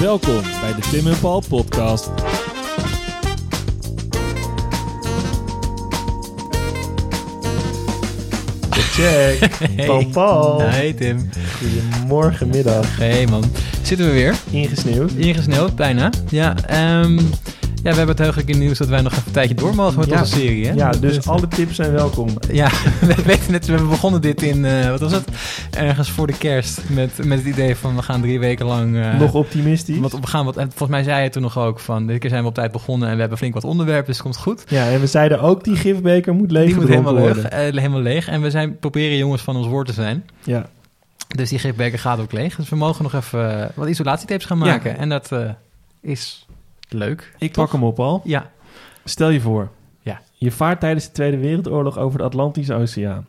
Welkom bij de Tim en Paul podcast. Check. Paul Paul. Hey Tim. Goedemorgen, middag. Hey man. Zitten we weer. Ingesneeuwd. Ingesneeuwd, bijna. Ja, ehm, ja, we hebben het heugelijke nieuws dat wij nog even een tijdje door mogen met Ja. onze serie. Hè? Ja, dus alle tips zijn welkom. Ja, we weten het. We hebben begonnen dit in, eh, wat was het? Ergens voor de kerst. Met, met het idee van we gaan drie weken lang... eh, Nog optimistisch. wat, we gaan wat, en volgens mij zei je toen nog ook van, dit keer zijn we op tijd begonnen en we hebben flink wat onderwerpen, dus het komt goed. Ja, en we zeiden ook die gifbeker moet leeg Die moet helemaal leeg, eh, helemaal leeg. En we zijn proberen jongens van ons woord te zijn. Ja. Dus die gifbeker gaat ook leeg. Dus we mogen nog even wat isolatietapes gaan Ja. maken. En dat is leuk. Ik pak hem op al. Ja. Stel je voor. Ja. Je vaart tijdens de Tweede Wereldoorlog over de Atlantische Oceaan.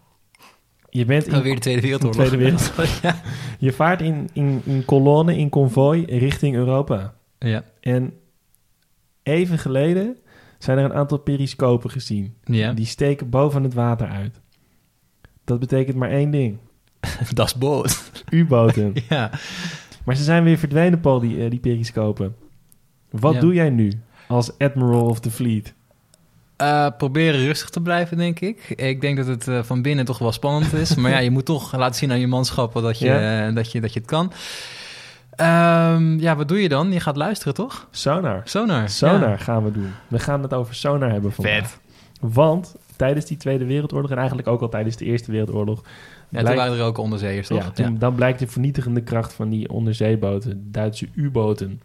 Je bent in, weer de Tweede Wereldoorlog. Tweede Wereldoorlog. ja. je vaart in, in, in kolonne, in konvooi richting Europa. Ja. En even geleden zijn er een aantal periscopen gezien. ja. Die steken boven het water uit. Dat betekent maar één ding. Dat is boot. U-boten. ja. maar ze zijn weer verdwenen, Paul, die, eh, die periscopen. Wat Ja. doe jij nu als Admiral of the Fleet? Eh, proberen rustig te blijven, denk ik. Ik denk dat het eh, van binnen toch wel spannend is. maar ja, je moet toch laten zien aan je manschappen dat je, Ja. eh, dat je, dat je het kan. Ehm, ja, wat doe je dan? Je gaat luisteren, toch? Sonar. Sonar. Sonar Ja. gaan we doen. We gaan het over sonar hebben vandaag. Vet. Want tijdens die Tweede Wereldoorlog en eigenlijk ook al tijdens de Eerste Wereldoorlog... Ja, toen waren er ook onderzeeërs, toch? ja, toen, dan blijkt de vernietigende kracht van die onderzeeboten, Duitse U-boten.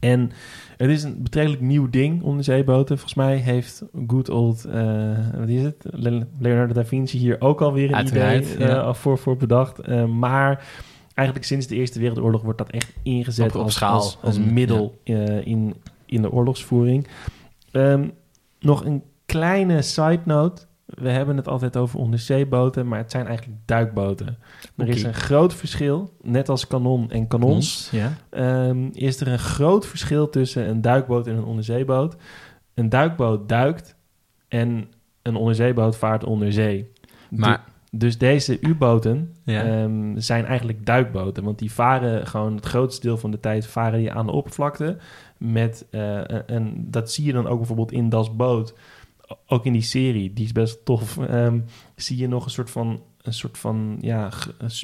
En het is een betrekkelijk nieuw ding, onderzeeboten. Volgens mij heeft good old, eh, wat is het, Le- Leonardo da Vinci hier ook alweer een Uiteraard, idee eh, ja. voor, voor bedacht. Eh, maar eigenlijk sinds de Eerste Wereldoorlog wordt dat echt ingezet Op- op als, schaal. als, als middel in, in de oorlogsvoering. Ehm, nog een kleine side note. We hebben het altijd over onderzeeboten, maar het zijn eigenlijk duikboten. Er is een groot verschil, net als kanon en kanons. Ja. Ehm, is er een groot verschil tussen een duikboot en een onderzeeboot. Een duikboot duikt en een onderzeeboot vaart onder zee. Maar, Du- dus deze U-boten ja. ehm, zijn eigenlijk duikboten, want die varen gewoon het grootste deel van de tijd varen die aan de oppervlakte. Met, eh, en dat zie je dan ook bijvoorbeeld in Das Boot, ook in die serie, die is best tof. ehm, zie je nog een soort van, een soort van ja,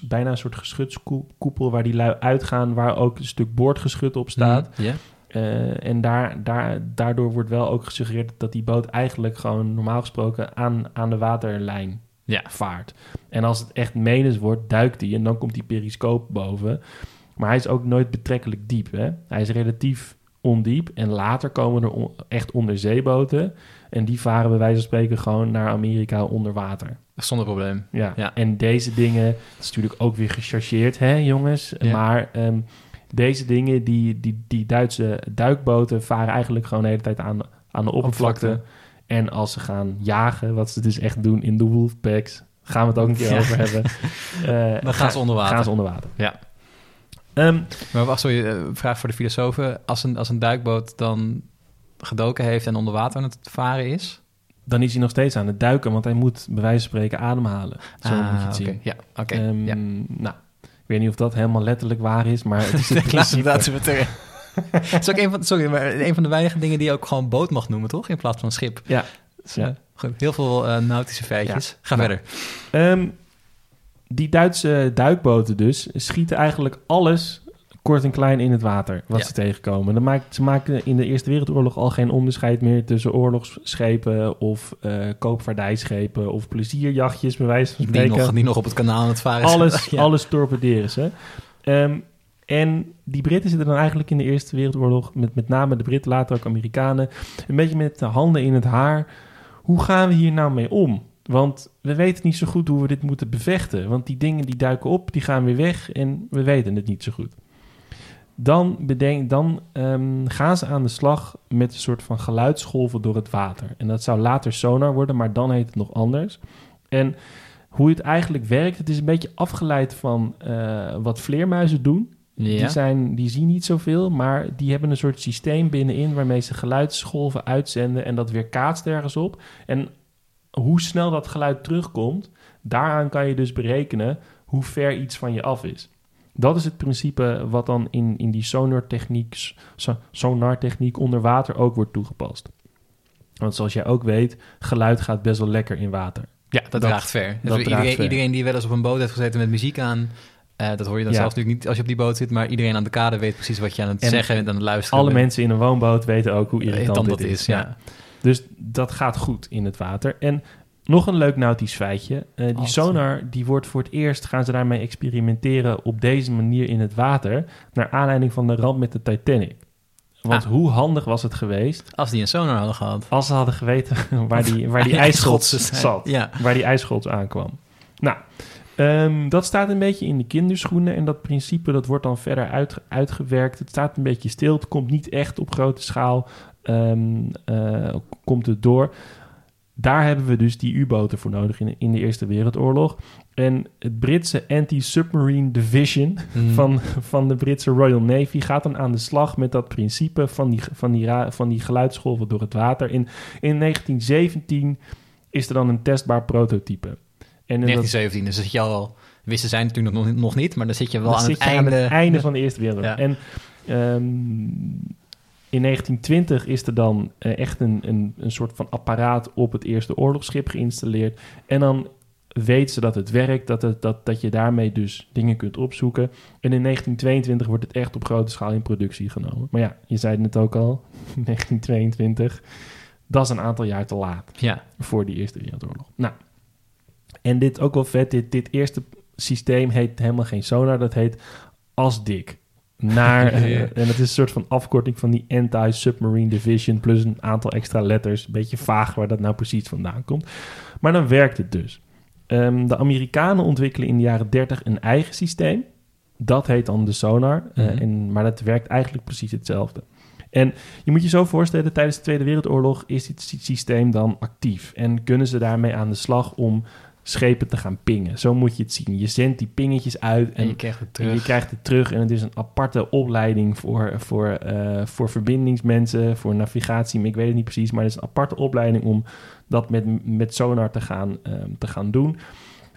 bijna een soort geschutskoepel waar die lui uitgaan, waar ook een stuk boordgeschut op staat. Mhm, Ja. Eh, en daar, daar, daardoor wordt wel ook gesuggereerd dat die boot eigenlijk gewoon normaal gesproken aan, aan de waterlijn Ja. vaart. En als het echt menens wordt, duikt hij en dan komt die periscoop boven. Maar hij is ook nooit betrekkelijk diep. Hè? Hij is relatief ondiep. En later komen er on- echt onderzeeboten. En die varen bij wijze van spreken gewoon naar Amerika onder water. Zonder probleem. Ja. Ja. En deze dingen, dat is natuurlijk ook weer gechargeerd, hè jongens. Ja. Maar ehm, deze dingen, die, die, die Duitse duikboten varen eigenlijk gewoon de hele tijd aan, aan de oppervlakte. En als ze gaan jagen, wat ze dus echt doen in de wolfpacks, gaan we het ook een keer Ja. over hebben. Dan gaan ze onder water. Gaan ze onder water. Ja. Ehm, Maar wacht, sorry, eh, vraag voor de filosofen. Als een, als een duikboot dan gedoken heeft en onder water aan het varen is... dan is hij nog steeds aan het duiken, want hij moet bij wijze van spreken ademhalen. Zo moet je het Ah, zien. Ja, oké. Ehm, ja. Nou, ik weet niet of dat helemaal letterlijk waar is, maar het is het Laten we principe. dat weer Het is ook een van, sorry, maar een van de weinige dingen die je ook gewoon boot mag noemen, toch? In plaats van schip. Ja. Dus, Ja. eh, goed, heel veel eh, nautische feitjes. Ga Nou, verder. Ehm, die Duitse duikboten dus schieten eigenlijk alles kort en klein in het water wat Ja. ze tegenkomen. Dan maakt, ze maken in de Eerste Wereldoorlog al geen onderscheid meer tussen oorlogsschepen of eh koopvaardijschepen of plezierjachtjes, bij wijze van Die spreken. nog, die nog op het kanaal aan het varen zijn. alles, Ja. alles torpederen ze. Ehm, en die Britten zitten dan eigenlijk in de Eerste Wereldoorlog, met, met name de Britten, later ook Amerikanen, een beetje met de handen in het haar. Hoe gaan we hier nou mee om? Want we weten niet zo goed hoe we dit moeten bevechten. Want die dingen die duiken op, die gaan weer weg en we weten het niet zo goed. Dan, bedenk, dan ehm, gaan ze aan de slag met een soort van geluidsgolven door het water. En dat zou later sonar worden, maar dan heet het nog anders. En hoe het eigenlijk werkt, het is een beetje afgeleid van eh, wat vleermuizen doen. Ja. Die, zijn, die zien niet zoveel, maar die hebben een soort systeem binnenin waarmee ze geluidsgolven uitzenden en dat weer kaatst ergens op. En hoe snel dat geluid terugkomt, daaraan kan je dus berekenen hoe ver iets van je af is. Dat is het principe wat dan in, in die sonartechniek, so- sonartechniek onder water ook wordt toegepast. Want zoals jij ook weet, geluid gaat best wel lekker in water. Ja, dat, Dat- draagt ver. Dus dat iedereen, draagt ver. iedereen die wel eens op een boot heeft gezeten met muziek aan... eh, dat hoor je dan Ja. zelf natuurlijk niet als je op die boot zit... maar iedereen aan de kade weet precies wat je aan het En zeggen en aan het luisteren Alle bent. mensen in een woonboot weten ook hoe irritant, Irritant dit dat is. is, ja. Dus dat gaat goed in het water. En nog een leuk nautisch feitje. Eh, die sonar, die wordt voor het eerst, gaan ze daarmee experimenteren op deze manier in het water. Naar aanleiding van de ramp met de Titanic. Want Ah. hoe handig was het geweest Als die een sonar hadden gehad. als ze hadden geweten waar die, waar die ijsschots zat. Ja. Waar die ijsschots aankwam. Nou, ehm, dat staat een beetje in de kinderschoenen. En dat principe dat wordt dan verder uit, uitgewerkt. Het staat een beetje stil. Het komt niet echt op grote schaal. Ehm, eh, komt het door. Daar hebben we dus die U-boten voor nodig in, in de Eerste Wereldoorlog. En het Britse Anti-Submarine Division Mm. van, van de Britse Royal Navy gaat dan aan de slag met dat principe van die, van die, van die geluidsgolven door het water. In, in 1917 is er dan een testbaar prototype. En in dat- 1917, dus dan zit je al... Wisten zijn natuurlijk nog, nog niet, maar dan zit je wel aan het, je einde, aan het einde van de Eerste Wereldoorlog. Ja. En ehm, in 1920 is er dan eh, echt een, een, een soort van apparaat op het eerste oorlogsschip geïnstalleerd. En dan weten ze dat het werkt, dat, het, dat, dat je daarmee dus dingen kunt opzoeken. En in 1922 wordt het echt op grote schaal in productie genomen. Maar ja, je zei het ook al, 1922, dat is een aantal jaar te laat Ja, voor die Eerste Wereldoorlog. Nou, en dit ook wel vet, dit, dit eerste systeem heet helemaal geen sonar, dat heet ASDIC. Naar, eh, en het is een soort van afkorting van die Anti-Submarine Division plus een aantal extra letters. Een beetje vaag waar dat nou precies vandaan komt. Maar dan werkt het dus. Ehm, de Amerikanen ontwikkelen in de jaren 30 een eigen systeem. Dat heet dan de sonar. eh, Mhm. en, maar dat werkt eigenlijk precies hetzelfde. En je moet je zo voorstellen, tijdens de Tweede Wereldoorlog is dit sy- systeem dan actief. En kunnen ze daarmee aan de slag om schepen te gaan pingen. Zo moet je het zien. Je zendt die pingetjes uit en en, je krijgt het en terug. je krijgt het terug. En het is een aparte opleiding voor, voor, eh, voor verbindingsmensen, voor navigatie. Ik weet het niet precies, maar het is een aparte opleiding om dat met, met sonar te gaan, ehm, te gaan doen.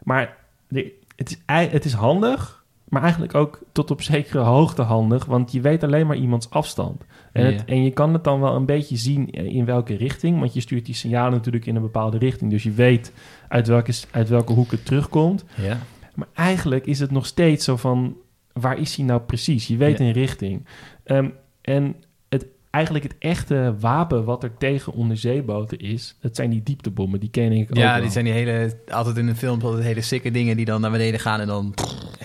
Maar de- het, is, het is handig, maar eigenlijk ook tot op zekere hoogte handig, want je weet alleen maar iemands afstand. En, het- Ja. en je kan het dan wel een beetje zien in welke richting, want je stuurt die signalen natuurlijk in een bepaalde richting. Dus je weet uit welke, uit welke hoek het terugkomt. Ja. Maar eigenlijk is het nog steeds zo van, waar is hij nou precies? Je weet Ja. een richting. Ehm, en het, eigenlijk het echte wapen wat er tegen onderzeeboten is, dat zijn die dieptebommen. Die ken ik ook Ja, die zijn die hele, altijd in de films altijd hele sikke dingen die dan naar beneden gaan en dan...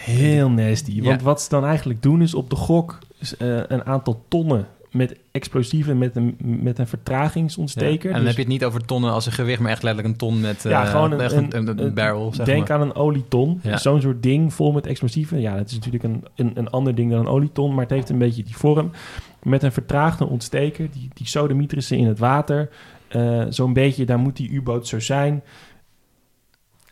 Heel nasty. Want wat ze dan eigenlijk doen is op de gok eh, een aantal tonnen met explosieven met een, met een vertragingsontsteker. En dan Dus- heb je het niet over tonnen als een gewicht, maar echt letterlijk een ton met... Ja, eh, gewoon een, echt een, een, een barrel, zeg Denk maar. aan een olieton. Ja. Zo'n soort ding vol met explosieven. Ja, dat is natuurlijk een, een, een ander ding dan een olieton, maar het heeft een beetje die vorm. Met een vertraagde ontsteker, die, die sodemieter ze in het water. Eh, Zo'n beetje, daar moet die U-boot zo zijn.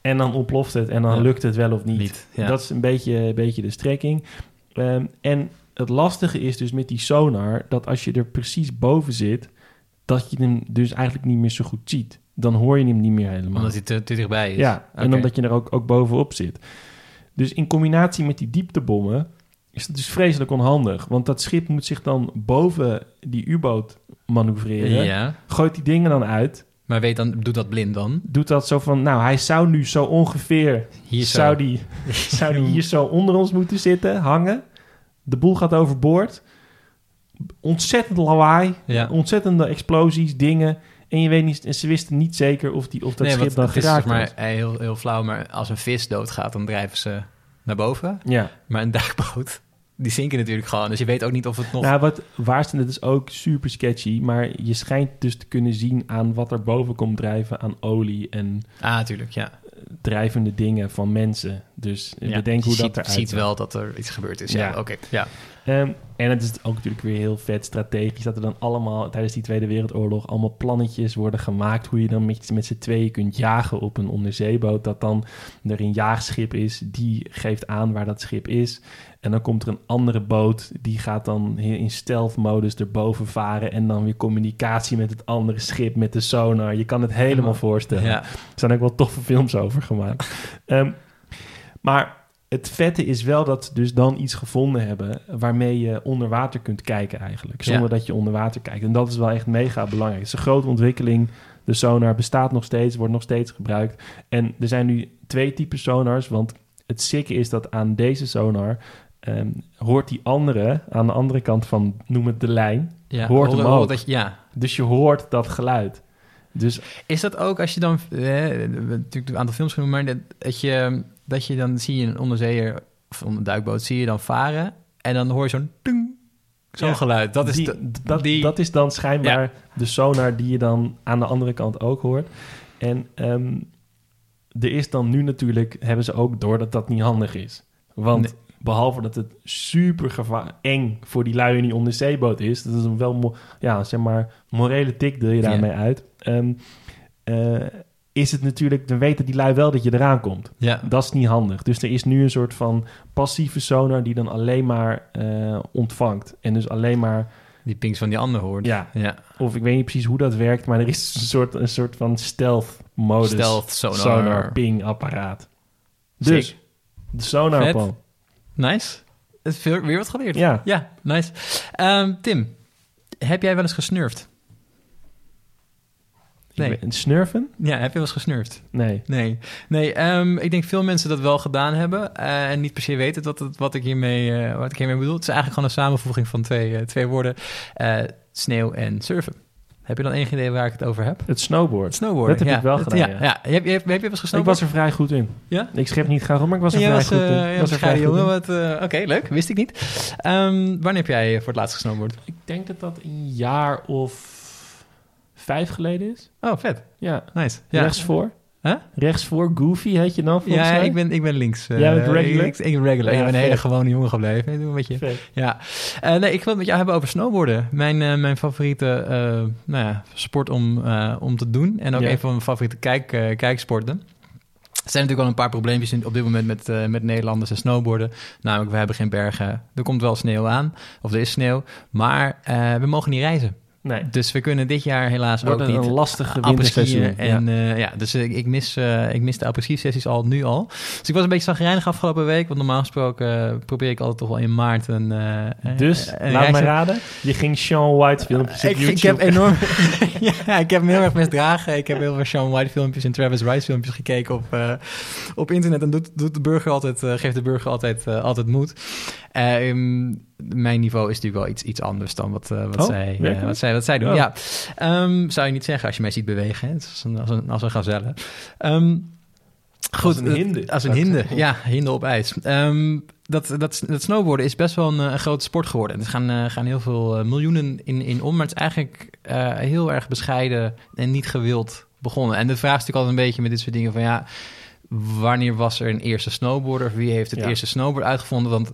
En dan ontploft het en dan Ja. lukt het wel of niet. Niet, ja. Dat is een beetje, een beetje de strekking. Ehm, en het lastige is dus met die sonar... dat als je er precies boven zit... dat je hem dus eigenlijk niet meer zo goed ziet. Dan hoor je hem niet meer helemaal. Omdat hij te, te dichtbij is. Ja, en omdat je er ook, ook bovenop zit. Dus in combinatie met die dieptebommen is het dus vreselijk onhandig. Want dat schip moet zich dan boven die U-boot manoeuvreren. Ja, Gooit die dingen dan uit. Maar weet dan, doet dat blind dan? Doet dat zo van, nou, hij zou nu zo ongeveer... Hier zo. zou die, zou die hier zo onder ons moeten zitten, hangen. De boel gaat overboord. Ontzettend lawaai. Ja. Ontzettende explosies, dingen. En je weet niet, en ze wisten niet zeker of, die, of dat nee, schip dan geraakt zeg maar was. eh, heel, heel flauw, maar als een vis doodgaat, dan drijven ze naar boven. Ja. Maar een duikboot, die zinken natuurlijk gewoon. Dus je weet ook niet of het nog... Nou, wat waar dat is ook super sketchy. Maar je schijnt dus te kunnen zien aan wat er boven komt drijven aan olie en Ah, natuurlijk, ja. drijvende dingen van mensen. Dus ja. bedenk hoe je dat eruit ziet ziet. wel dat er iets gebeurd is. Ja, Ja. oké. Ja. Ehm, en het is ook natuurlijk weer heel vet strategisch dat er dan allemaal tijdens die Tweede Wereldoorlog allemaal plannetjes worden gemaakt hoe je dan met, met z'n tweeën kunt jagen op een onderzeeboot. Dat dan er een jaagschip is, die geeft aan waar dat schip is. En dan komt er een andere boot, die gaat dan in stealth-modus erboven varen en dan weer communicatie met het andere schip, met de sonar. Je kan het helemaal voorstellen. ja. Er zijn ook wel toffe films over gemaakt. Ehm, maar het vette is wel dat ze dus dan iets gevonden hebben waarmee je onder water kunt kijken eigenlijk. Zonder Ja. dat je onder water kijkt. En dat is wel echt mega belangrijk. Het is een grote ontwikkeling. De sonar bestaat nog steeds, wordt nog steeds gebruikt. En er zijn nu twee typen sonars, want het sikke is dat aan deze sonar ehm, hoort die andere, aan de andere kant van, noem het de lijn. Ja, Hoort hem ook. dat je, ja. Dus je hoort dat geluid. Dus Is dat ook als je dan... Eh, we hebben natuurlijk een aantal films genoemd, maar dat, dat, je, dat je dan zie je een onderzeeër of een duikboot zie je dan varen en dan hoor je zo'n zo'n Ja, geluid. Dat is die, dat, die- dat is dan schijnbaar de sonar die je dan aan de andere kant ook hoort. En ehm, er is dan nu natuurlijk, hebben ze ook door dat dat niet handig is. Want Nee. Behalve dat het super gevaar eng voor die lui in die onderzeeboot is, dat is een wel, ja, zeg maar, morele tik deel je Ja. daarmee uit. Ehm, eh, is het natuurlijk, dan weten die lui wel dat je eraan komt. ja. Dat is niet handig. Dus er is nu een soort van passieve sonar die dan alleen maar eh, ontvangt. En dus alleen maar die pings van die ander hoort. ja, ja. of ik weet niet precies hoe dat werkt, maar er is een soort, een soort van stealth modus. Stealth sonar. sonar ping apparaat. Dus, Sick. de sonar. Nice. Het is weer, weer wat geleerd. Ja. Ja, nice. Ehm, Tim, heb jij wel eens gesnurfd? Nee. Snurfen? Ja, heb je wel eens gesnurfd? Nee. Nee, nee ehm, ik denk veel mensen dat wel gedaan hebben eh, en niet per se weten dat het, wat, ik hiermee, eh, wat ik hiermee bedoel. Het is eigenlijk gewoon een samenvoeging van twee, eh, twee woorden, sneeuw en surfen. Heb je dan enig idee waar ik het over heb? Het snowboard. Snowboarden. Dat heb ik wel gedaan, Ja, ja. Heb, je, heb, je wel eens Ik was er vrij goed in. Ja? Ik schep niet graag op, maar ik was er vrij goed eh, in. Ik was er vrij jongen. Wat, eh, Oké, leuk. Wist ik niet. Ehm, wanneer heb jij voor het laatst gesnowboard? Ik denk dat dat een jaar of vijf geleden is. Oh, vet. Ja. Nice. Ja, Rechtsvoor. Huh? Rechtsvoor. Goofy heet je dan volgens ja mij? ik, ben, ik ben links. eh, Jij bent regular? Ik, ik ben regular. Ja, ik ben een hele gewone jongen gebleven. Ik doe een beetje... Vet. Ja, Eh, nee, ik wil het met jou hebben over snowboarden. Mijn, eh, mijn favoriete nou ja, sport om, om te doen. En ook Ja. een van mijn favoriete kijk, kijksporten. Er zijn natuurlijk wel een paar probleempjes in- op dit moment met, met Nederlanders en snowboarden. Namelijk, we hebben geen bergen. Er komt wel sneeuw aan, of er is sneeuw. Maar we mogen niet reizen. Nee. Dus we kunnen dit jaar helaas Wordt ook een niet lastige apres-skiën. winterseizoen. En ja. ja, ja dus ik, ik mis, eh, ik mis de apres sessies al nu al. Dus ik was een beetje zagrijnig afgelopen week. Want normaal gesproken eh, probeer ik altijd toch wel in maart een... eh, Dus, een laat reis- me raden. Je ging Sean White filmpjes op ik, YouTube ik heb enorm... ja, ik heb me heel erg misdragen. Ik heb heel veel Sean White filmpjes en Travis Rice filmpjes gekeken op, eh, op internet. En doet, doet de burger altijd, eh, geeft de burger altijd, eh, altijd moed. Ehm, mijn niveau is natuurlijk wel iets, iets anders dan wat, eh, wat, Oh, zij, eh, wat, zij, wat zij doen. Oh. Ja. Ehm, zou je niet zeggen als je mij ziet bewegen. Hè? Het is als een, als een, als een gazelle. Ehm, goed, Als een hinde. Als een hinde, ja, hinde op ijs. Ehm, dat, dat, dat snowboarden is best wel een, eh, een grote sport geworden. Er gaan, gaan heel veel miljoenen in, in om, maar het is eigenlijk heel erg bescheiden en niet gewild begonnen. En de vraag is natuurlijk altijd een beetje met dit soort dingen van ja, wanneer was er een eerste snowboarder? Of wie heeft het Ja. eerste snowboard uitgevonden? Want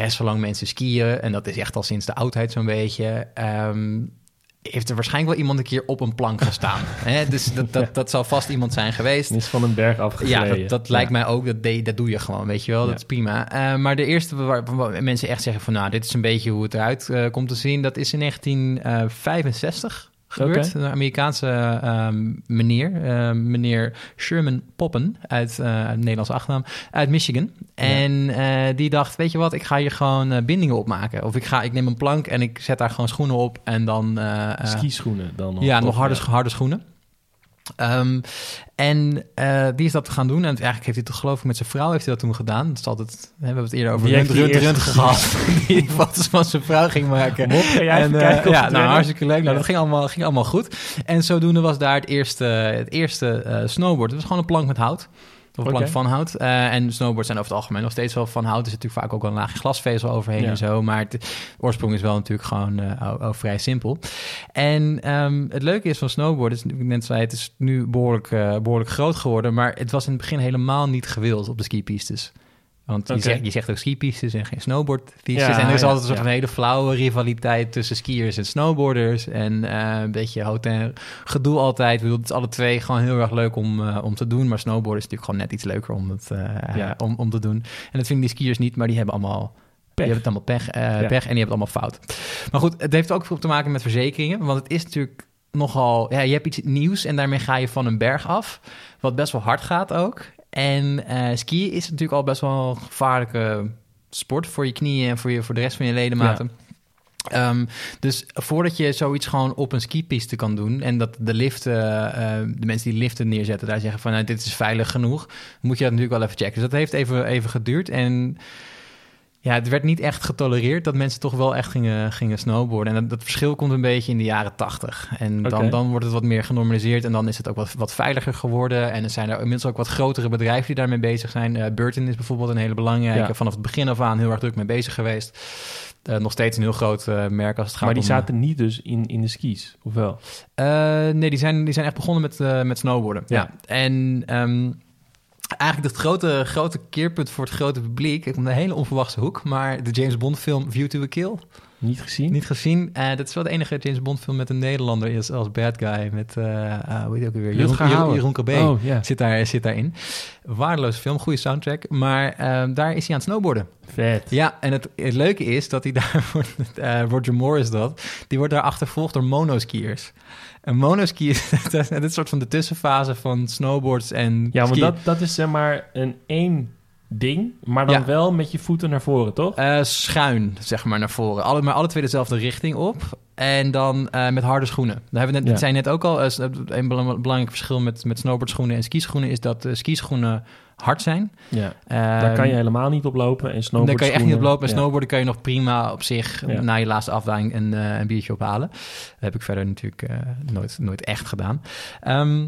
hè, zolang mensen skiën, en dat is echt al sinds de oudheid zo'n beetje... ehm, heeft er waarschijnlijk wel iemand een keer op een plank gestaan. Hè? Dus dat, dat, dat zal vast iemand zijn geweest. is van een berg afgegleden. Ja, dat, dat lijkt mij ook. Dat, dat doe je gewoon, weet je wel. Ja. Dat is prima. Eh, maar de eerste waar, waar mensen echt zeggen van... nou, dit is een beetje hoe het eruit eh, komt te zien... dat is in 1965 gebeurd. Een Amerikaanse ehm, meneer, eh, meneer Sherman Poppen... uit uh, Nederlandse achternaam, uit Michigan. En eh, die dacht, weet je wat, ik ga hier gewoon eh, bindingen opmaken. Of ik, ga, ik neem een plank en ik zet daar gewoon schoenen op... en dan... Skischoenen dan nog. ja, nog harde, ja. harde schoenen. Ehm, en eh, die is dat gaan doen. En eigenlijk heeft hij toch geloof ik met zijn vrouw heeft hij dat toen gedaan. Dat is altijd, we hebben het eerder over Runt, gehad. die foto's van zijn vrouw ging maken. Mop, jij En, kijken eh, ja, nou, hartstikke leuk. Nou, Ja. dat ging allemaal, ging allemaal goed. En zodoende was daar het eerste, het eerste eh, snowboard. Het was gewoon een plank met hout. Of plank van hout. Eh, en snowboards zijn over het algemeen nog steeds wel van hout. Er zit natuurlijk vaak ook wel een laagje glasvezel overheen Ja. en zo. Maar het oorsprong is wel natuurlijk gewoon eh, vrij simpel. En ehm, het leuke is van snowboarden, is, ik net zei, het is nu behoorlijk, eh, behoorlijk groot geworden. Maar het was in het begin helemaal niet gewild op de skipistes. Want je, zegt, je zegt ook skipistes en geen snowboardpistes. Ja, en er is ja, altijd een ja. van hele flauwe rivaliteit tussen skiers en snowboarders. En eh, een beetje hotel gedoe altijd. Ik bedoel, het is alle twee gewoon heel erg leuk om, eh, om te doen. Maar snowboarden is natuurlijk gewoon net iets leuker om, het, eh, om, om te doen. En dat vinden die skiers niet, maar die hebben allemaal... Pech. Die hebben het allemaal pech, pech en die hebben het allemaal fout. Maar goed, het heeft ook veel te maken met verzekeringen. Want het is natuurlijk nogal... Ja, je hebt iets nieuws en daarmee ga je van een berg af. Wat best wel hard gaat ook. En eh, skiën is natuurlijk al best wel een gevaarlijke sport voor je knieën en voor, je, voor de rest van je ledematen. Ehm, dus voordat je zoiets gewoon op een skipiste kan doen en dat de liften, eh, de mensen die liften neerzetten, daar zeggen van nou, dit is veilig genoeg, moet je dat natuurlijk wel even checken. Dus dat heeft even, even geduurd en ja, het werd niet echt getolereerd dat mensen toch wel echt gingen, gingen snowboarden. En dat, dat verschil komt een beetje in de jaren tachtig. En dan, dan wordt het wat meer genormaliseerd en dan is het ook wat, wat veiliger geworden. En er zijn er inmiddels ook wat grotere bedrijven die daarmee bezig zijn. Eh Burton is bijvoorbeeld een hele belangrijke, Ja. vanaf het begin af aan heel erg druk mee bezig geweest. Eh, nog steeds een heel groot eh, merk als het gaat Maar die om... zaten niet dus in, in de skis, of wel? eh, nee, die zijn, die zijn echt begonnen met, met snowboarden. Ja. Ja. En ehm, eigenlijk het grote, grote keerpunt voor het grote publiek... Ik kom een hele onverwachte hoek, maar de James Bond film View to a Kill... Niet gezien? Niet gezien. Eh, dat is wel de enige James Bond film met een Nederlander is als bad guy. Met, eh ah, hoe heet ook weer? Jeroen, Jeroen. Jeroen Cabé Oh, ja. zit, daar, zit daarin. Waardeloze film, goede soundtrack. Maar ehm, daar is hij aan het snowboarden. Vet. Ja, en het, het leuke is dat hij daar, wordt, eh, Roger Moore is dat, die wordt daar achtervolgd door monoskiers. En monoski is het is een soort van de tussenfase van snowboards en Ja, want dat, dat is zeg maar een één ding, maar dan Ja. wel met je voeten naar voren, toch? Eh, schuin, zeg maar, naar voren. Alle, maar alle twee dezelfde richting op. En dan eh, met harde schoenen. Daar hebben we net, Ja. het zei net ook al, eh, een belang- belangrijk verschil met, met snowboardschoenen en skischoenen is dat skischoenen hard zijn. Ja. Daar kan je helemaal niet op lopen en snowboard Daar kan je echt niet op lopen. En Ja. snowboarden kan je nog prima op zich Ja. na je laatste afdaling een, een biertje ophalen. Dat heb ik verder natuurlijk nooit, nooit echt gedaan. Ehm,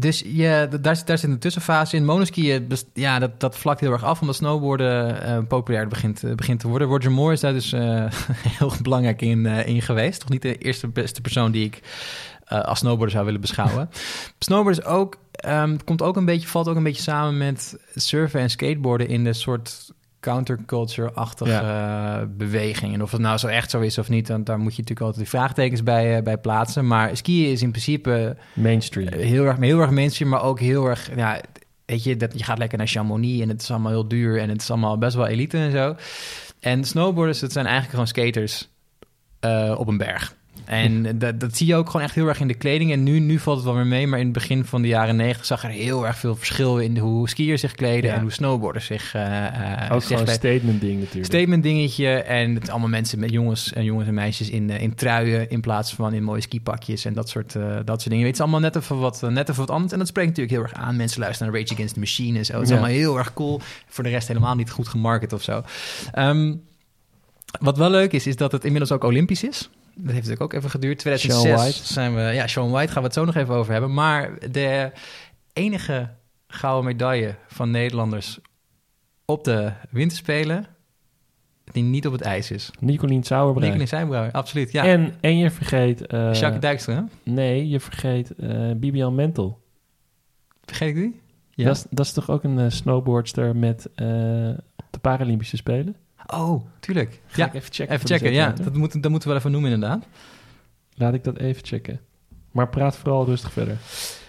dus je, daar, daar zit een tussenfase in. Monoskiën, ja, dat, dat vlakt heel erg af... omdat snowboarden eh, populair begint, eh, begint te worden. Roger Moore is daar dus eh, heel belangrijk in, in geweest. Toch niet de eerste beste persoon die ik als snowboarder zou willen beschouwen. Snowboarden is ook, ehm, komt ook een beetje, valt ook een beetje samen met surfen en skateboarden... in de soort counterculture-achtige eh, beweging. En of het nou zo echt zo is of niet... Dan, daar moet je natuurlijk altijd die vraagtekens bij, eh, bij plaatsen. Maar skiën is in principe Mainstream. eh, heel erg, heel erg mainstream, maar ook heel erg... Ja, weet je, dat, je gaat lekker naar Chamonix en het is allemaal heel duur... en het is allemaal best wel elite en zo. En snowboarders, dat zijn eigenlijk gewoon skaters eh, op een berg. En dat, dat zie je ook gewoon echt heel erg in de kleding. En nu, nu valt het wel weer mee, maar in het begin van de jaren negentig... zag er heel erg veel verschil in hoe skiers zich kleden... Ja. en hoe snowboarders zich, eh, Ook zich gewoon een statement ding natuurlijk. Statement dingetje. En het allemaal mensen met jongens en jongens en meisjes in, eh, in truien in plaats van in mooie skipakjes en dat soort, dat soort dingen. Het is allemaal net even, wat, net even wat anders. En dat spreekt natuurlijk heel erg aan. Mensen luisteren naar Rage Against the Machine en zo. Het is Ja. allemaal heel erg cool. Voor de rest helemaal niet goed gemarket of zo. Ehm, wat wel leuk is, is dat het inmiddels ook Olympisch is. Dat heeft natuurlijk ook even geduurd. Sean 2006 White. zijn we... Ja, Sean White gaan we het zo nog even over hebben. Maar de enige gouden medaille van Nederlanders op de winterspelen... die niet op het ijs is. Nicolien Sauerbrei. Nicolien Zijnbrouwer, absoluut. Ja, En, en je vergeet... eh, Jacques Dijkstra, nee, je vergeet eh Bibian Mentel. vergeet ik die? Ja. Dat, is, dat is toch ook een eh, snowboardster met op de Paralympische Spelen? Oh, tuurlijk. Ga Ja, ik even checken. even checken. Ja, dat, moet, dat moeten we wel even noemen inderdaad. Laat ik dat even checken. Maar praat vooral rustig verder.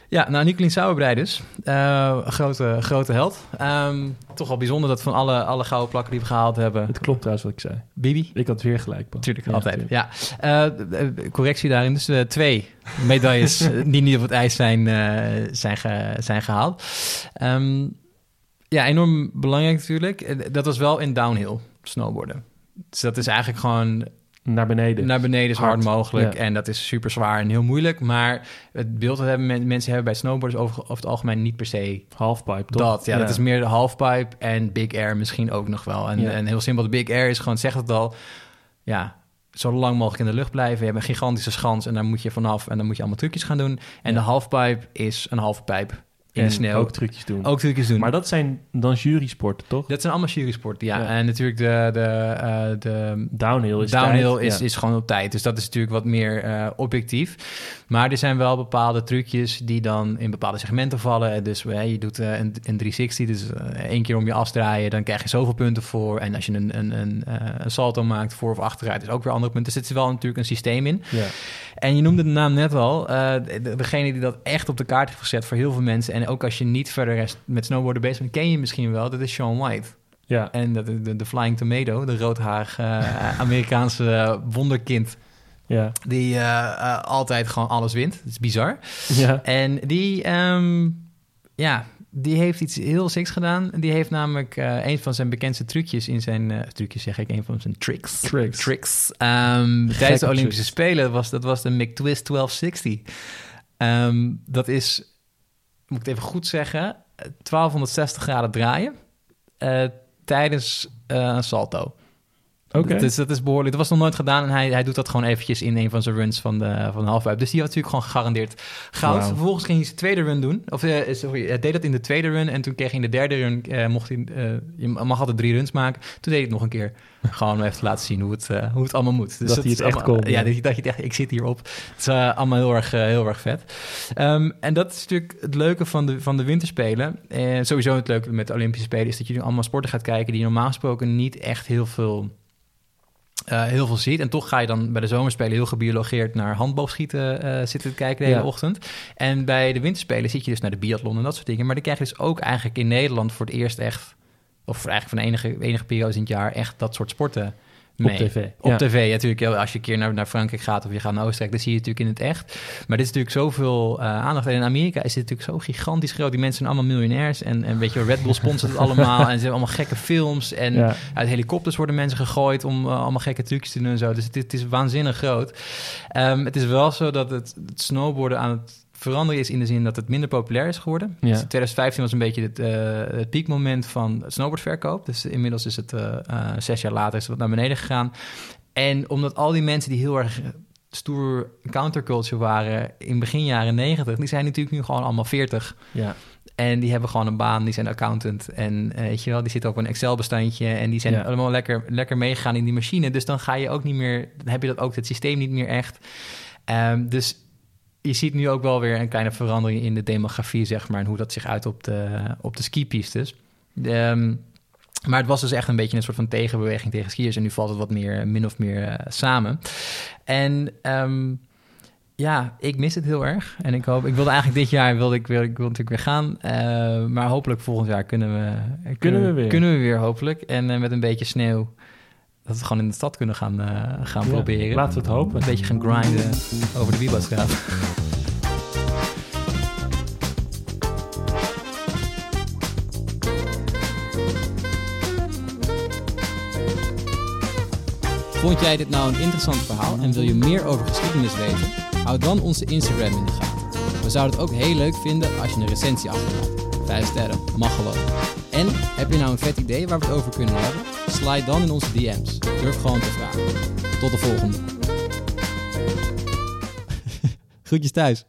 Ja, nou, Nicolien Sauerbrei dus. Eh, grote, grote held. Ehm, toch wel bijzonder dat van alle, alle gouden plakken die we gehaald hebben... Het klopt trouwens wat ik zei. Bibi, Ik had weer gelijk, Paul. Natuurlijk, Ja, altijd. tuurlijk. Ja. Eh, eh, correctie daarin. Dus twee medailles die niet op het ijs zijn, zijn, ge- zijn gehaald. Ehm, ja, enorm belangrijk natuurlijk. Dat was wel in downhill snowboarden. Dus dat is eigenlijk gewoon Naar beneden. naar beneden zo hard, Hard, mogelijk. ja. En dat is super zwaar en heel moeilijk. Maar het beeld dat hebben men- mensen hebben bij snowboarders over, over het algemeen niet per se Halfpipe, toch? dat. Ja, dat is meer de halfpipe en big air misschien ook nog wel. En, Ja. en heel simpel, de big air is gewoon, zegt het al, ja, zo lang mogelijk in de lucht blijven. Je hebt een gigantische schans en daar moet je vanaf en dan moet je allemaal trucjes gaan doen. En de halfpipe is een halve pijp in en de sneeuw. ook trucjes doen. Ook trucjes doen. Maar dat zijn dan jury-sporten, toch? dat zijn allemaal jurysporten, ja. Ja. En natuurlijk de, de, eh, de Downhill is Downhill tijd. is, Ja. is gewoon op tijd. Dus dat is natuurlijk wat meer eh, objectief. Maar er zijn wel bepaalde trucjes die dan in bepaalde segmenten vallen. Dus eh, je doet een, een 360, dus één keer om je afdraaien, dan krijg je zoveel punten voor. En als je een, een, een, een salto maakt voor of achteruit, is ook weer andere punten. Dus er zit wel natuurlijk een systeem in. Ja. En je noemde de naam net al. de- degene die dat echt op de kaart heeft gezet voor heel veel mensen. En ook als je niet verder met snowboarden bezig bent, ken je misschien wel. Dat is Sean White. ja. En dat is de, de Flying Tomato, de roodhaarige eh, Amerikaanse eh, wonderkind. Ja. Die eh, altijd gewoon alles wint. Dat is bizar. Ja. En die, ehm, ja, die heeft iets heel siks gedaan. Die heeft namelijk een van zijn bekendste trucjes in zijn... trucjes zeg ik, een van zijn tricks. Tricks. Tricks. Ehm, tijdens de Olympische tricks. Spelen was dat was de McTwist 1260. Ehm, dat is, moet ik het even goed zeggen, 1260 graden draaien eh, tijdens eh, een salto. Oké. Dus dat is behoorlijk. Dat was nog nooit gedaan en hij, hij doet dat gewoon eventjes in een van zijn runs van de, van de halfpipe. Dus die had natuurlijk gewoon gegarandeerd goud. Wauw. Vervolgens ging hij zijn tweede run doen. Of eh, sorry, hij deed dat in de tweede run en toen kreeg hij in de derde run, eh, mocht hij, eh, je mag altijd drie runs maken. Toen deed hij het nog een keer. Gewoon om even te laten zien hoe het, hoe het allemaal moet. Dus Dat hij het echt allemaal- kon, Ja, dat, je- dat je het echt, ik zit hierop. Het is allemaal heel erg, heel erg vet. Ehm, en dat is natuurlijk het leuke van de, van de winterspelen. En sowieso het leuke met de Olympische Spelen is dat je nu allemaal sporten gaat kijken die normaal gesproken niet echt heel veel, eh, heel veel ziet. En toch ga je dan bij de zomerspelen heel gebiologeerd naar handboogschieten eh, zitten kijken de hele Ja. ochtend. En bij de winterspelen zit je dus naar de biathlon en dat soort dingen. Maar dan krijg je dus ook eigenlijk in Nederland voor het eerst echt, of eigenlijk van de enige, enige periode in het jaar, echt dat soort sporten Op tv. Op Ja. tv, ja, natuurlijk. Als je een keer naar, naar Frankrijk gaat of je gaat naar Oostenrijk, dan zie je het natuurlijk in het echt. Maar dit is natuurlijk zoveel eh, aandacht. En in Amerika is dit natuurlijk zo gigantisch groot. Die mensen zijn allemaal miljonairs. En, en weet je, Red Bull sponsort het allemaal. En ze hebben allemaal gekke films. En Ja. uit helikopters worden mensen gegooid om eh, allemaal gekke trucjes te doen en zo. Dus het, het is waanzinnig groot. Ehm, het is wel zo dat het, het snowboarden aan het veranderen is in de zin dat het minder populair is geworden. Ja. Dus 2015 was een beetje het, eh, het piekmoment van het snowboardverkoop. Dus inmiddels is het eh, eh, zes jaar later is het wat naar beneden gegaan. En omdat al die mensen die heel erg stoer counterculture waren in begin jaren 90, die zijn natuurlijk nu gewoon allemaal 40. Ja. En die hebben gewoon een baan, die zijn accountant. En weet je wel, die zitten op een Excel-bestandje. En die zijn Ja. allemaal lekker, lekker meegegaan in die machine. Dus dan ga je ook niet meer, dan heb je dat ook het systeem niet meer echt. Ehm, dus je ziet nu ook wel weer een kleine verandering in de demografie, zeg maar. En hoe dat zich uit op de, op de skipistes. Ehm, maar het was dus echt een beetje een soort van tegenbeweging tegen skiers. En nu valt het wat meer, min of meer eh, samen. En ehm, ja, ik mis het heel erg. En ik hoop, ik wilde eigenlijk dit jaar, wilde ik, wilde, ik wilde natuurlijk weer gaan. Eh, maar hopelijk volgend jaar kunnen we, kunnen, we weer. Kunnen we weer, hopelijk. En eh, met een beetje sneeuw, dat we het gewoon in de stad kunnen gaan, eh, gaan Ja, proberen. Laten we het hopen. Een beetje gaan grinden over de Wiebadstraat. Vond jij dit nou een interessant verhaal en wil je meer over geschiedenis weten? Hou dan onze Instagram in de gaten. We zouden het ook heel leuk vinden als je een recensie achterlaat. Vijf sterren, mag gewoon. En heb je nou een vet idee waar we het over kunnen hebben? Slide dan in onze DM's. Durf gewoon te vragen. Tot de volgende. Groetjes thuis.